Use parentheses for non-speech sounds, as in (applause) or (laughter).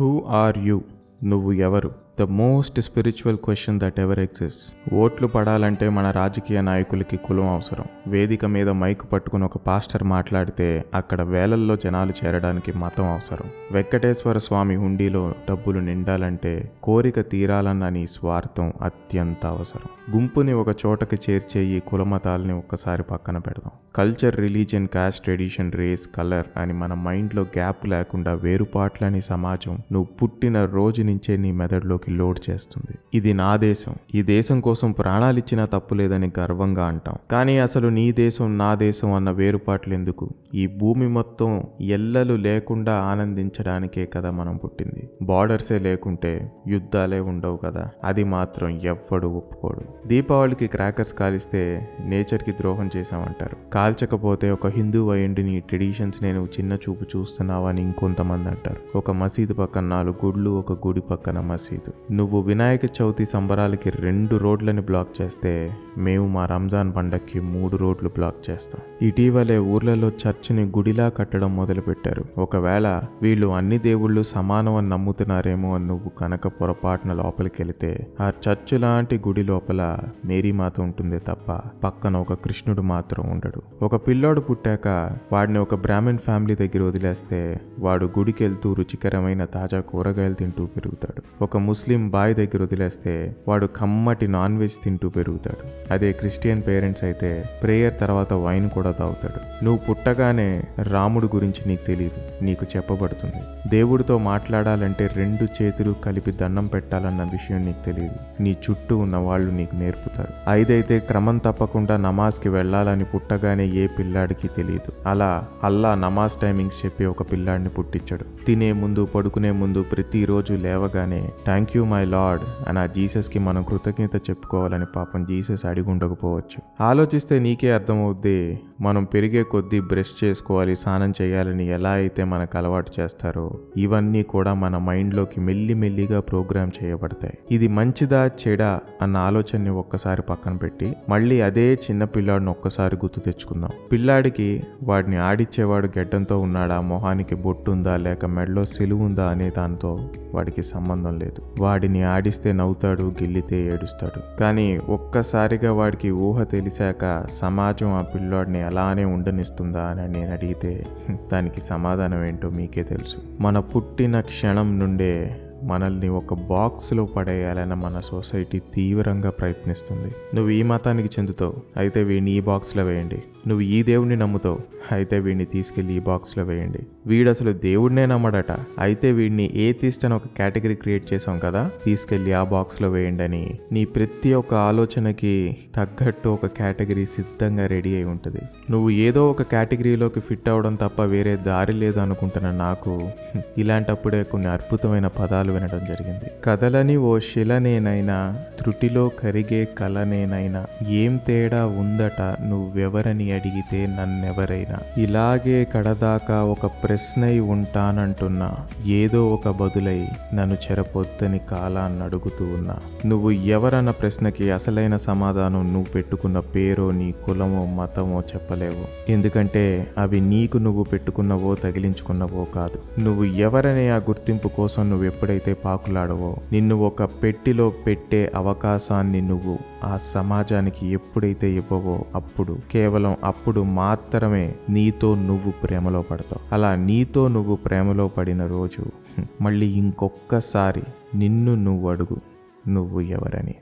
Who are you? నువ్వు ఎవరు? The most spiritual question that ever exist. ఓట్లు పడాలంటే మన రాజకీయ నాయకులకి కులం అవసరం. వేదిక మీద మైక్ పట్టుకుని ఒక పాస్టర్ మాట్లాడితే అక్కడ వేలల్లో జనాలు చేరడానికి మతం అవసరం. వెంకటేశ్వర స్వామి హుండీలో డబ్బులు నిండాలంటే కోరిక తీరాలన్న నీ స్వార్థం అత్యంత అవసరం. గుంపుని ఒక చోటకి చేర్చే ఈ కులమతాలని ఒక్కసారి పక్కన పెడదాం. Culture religion caste tradition race colour అని మన మైండ్లో గ్యాప్ లేకుండా వేరుపాట్లని సమాజం నువ్వు పుట్టిన రోజు నుంచే నీ మెదడులోకి లోడ్ చేస్తుంది. ఇది నా దేశం. ఈ దేశం కోసం ప్రాణాలిచ్చినా తప్పు లేదని గర్వంగా అంటాం. కానీ అసలు నీ దేశం నా దేశం అన్న వేరుపాట్లు ఎందుకు? ఈ భూమి మొత్తం ఎల్లలు లేకుండా ఆనందించడానికే కదా మనం పుట్టింది. బార్డర్సే లేకుంటే యుద్ధాలే ఉండవు కదా. అది మాత్రం ఎవ్వడు ఒప్పుకోడు. దీపావళికి క్రాకర్స్ కాలిస్తే నేచర్కి ద్రోహం చేశామంటారు. కాల్చకపోతే ఒక హిందూ అయ్యండి నీ ట్రెడిషన్స్ నేను చిన్న చూపు చూస్తున్నావని ఇంకొంతమంది అంటారు. ఒక మసీదు పక్కన నాలుగు గుడ్లు ఒక గుడి పక్కన మసీదు. నువ్వు వినాయక చవితి సంబరాలకి రెండు రోడ్లని బ్లాక్ చేస్తే మేము మా రంజాన్ పండక్కి మూడు రోడ్లు బ్లాక్ చేస్తాం. ఇటీవలే ఊర్లలో చర్చిని గుడిలా కట్టడం మొదలుపెట్టారు. ఒకవేళ వీళ్ళు అన్ని దేవుళ్ళు సమానం అని నమ్ముతున్నారేమో అని నువ్వు కనుక పొరపాటున లోపలికి వెళితే ఆ చర్చ్ లాంటి గుడి లోపల మేరీమాత ఉంటుందే తప్ప పక్కన ఒక కృష్ణుడు మాత్రం ఉండడు. ఒక పిల్లోడు పుట్టాక వాడిని ఒక బ్రాహ్మణ్ ఫ్యామిలీ దగ్గర వదిలేస్తే వాడు గుడికి వెళ్తూ రుచికరమైన తాజా కూరగాయలు తింటూ పెరుగుతాడు. ఒక ముస్లిం బాయ్ దగ్గర వదిలేస్తే వాడు కమ్మటి నాన్ వెజ్ తింటూ పెరుగుతాడు. అదే క్రిస్టియన్ పేరెంట్స్ అయితే ప్రేయర్ తర్వాత వైన్ కూడా తాగుతాడు. నువ్వు పుట్టగానే రాముడు గురించి నీకు తెలియదు నీకు చెప్పబడుతుంది. దేవుడితో మాట్లాడాలంటే రెండు చేతులు కలిపి దండం పెట్టాలన్న విషయం నీకు తెలియదు నీ చుట్టూ ఉన్న వాళ్ళు నీకు నేర్పుతారు. ఐదైతే క్రమం తప్పకుండా నమాజ్కి వెళ్ళాలని పుట్టగానే ఏ పిల్లాడికి తెలియదు అలా అల్లా నమాజ్ టైమింగ్స్ చెప్పి ఒక పిల్లాడిని పుట్టించాడు. తినే ముందు పడుకునే ముందు ప్రతిరోజు లేవగానే థ్యాంక్ యూ మై లార్డ్ అని ఆ జీసస్కి మనం కృతజ్ఞత చెప్పుకోవాలని పాపం జీసస్ అడిగి ఉండకపోవచ్చు ఆలోచిస్తే నీకే అర్థమవుద్ది మనం పెరిగే కొద్దీ బ్రష్ చేసుకోవాలి స్నానం చేయాలని ఎలా అయితే మనకు అలవాటు చేస్తారో ఇవన్నీ కూడా మన మైండ్లోకి మెల్లి మెల్లిగా ప్రోగ్రామ్ చేయబడతాయి. ఇది మంచిదా చెడా అన్న ఆలోచనని ఒక్కసారి పక్కన పెట్టి మళ్ళీ అదే చిన్న పిల్లాడిని ఒక్కసారి గుర్తు తెచ్చుకుందాం. పిల్లాడికి వాడిని ఆడిచ్చేవాడు గెడ్డంతో ఉన్నాడా మొహానికి బొట్టుందా లేక మెడలో సిలువు ఉందా అనే దాంతో వాడికి సంబంధం లేదు. వాడిని ఆడిస్తే నవ్వుతాడు గిల్లితే ఏడుస్తాడు. కానీ ఒక్కసారిగా వాడికి ఊహ తెలిసాక సమాజం ఆ పిల్లోడిని అలానే ఉండనిస్తుందా అని నేను అడిగితే దానికి సమాధానం ఏంటో మీకే తెలుసు. మన పుట్టిన క్షణం నుండే మనల్ని ఒక బాక్స్లో పడేయాలని మన సొసైటీ తీవ్రంగా ప్రయత్నిస్తుంది. నువ్వు ఈ మతానికి చెందుతావు అయితే వీడిని ఈ బాక్స్లో వేయండి. నువ్వు ఈ దేవుడిని నమ్ముతావు అయితే వీడిని తీసుకెళ్ళి ఈ బాక్స్లో వేయండి. వీడు అసలు దేవుడినే నమ్మడట. అయితే వీడిని ఏ అని ఒక కేటగిరీ క్రియేట్ చేసాం కదా తీసుకెళ్ళి ఆ బాక్స్లో వేయండి అని నీ ప్రతి ఒక్క ఆలోచనకి తగ్గట్టు ఒక కేటగిరీ సిద్ధంగా రెడీ అయి ఉంటుంది. నువ్వు ఏదో ఒక కేటగిరీలోకి ఫిట్ అవడం తప్ప వేరే దారి లేదు అనుకుంటున్న నాకు (laughs) ఇలాంటప్పుడే కొన్ని అద్భుతమైన పదాలు వినడం జరిగింది. కథలని ఓ శిలనేనైనా త్రుటిలో కరిగే కలనేనైనా ఏం తేడా ఉందట నువ్వెవరని అడిగితే నన్నెవరైనా. ఇలాగే కడదాకా ఒక ప్రశ్నై ఉంటానంటున్నా ఏదో ఒక బదులై నన్ను చెరపొద్దని కాలాన్ని అడుగుతూ ఉన్నా. నువ్వు ఎవరన్న ప్రశ్నకి అసలైన సమాధానం నువ్వు పెట్టుకున్న పేరో నీ కులమో మతమో చెప్పలేవు. ఎందుకంటే అవి నీకు నువ్వు పెట్టుకున్నవో తగిలించుకున్నవో కాదు. నువ్వు ఎవరనే ఆ గుర్తింపు కోసం నువ్వు ఎప్పుడైతే పాకులాడవో నిన్ను ఒక పెట్టిలో పెట్టే అవకాశాన్ని నువ్వు ఆ సమాజానికి ఎప్పుడైతే ఇవ్వవో అప్పుడు కేవలం అప్పుడు మాత్రమే నీతో నువ్వు ప్రేమలో పడతావు. అలా నీతో నువ్వు ప్రేమలో పడిన రోజు మళ్ళీ ఇంకొక్కసారి నిన్ను నువ్వు అడుగు. నువ్వు ఎవరని?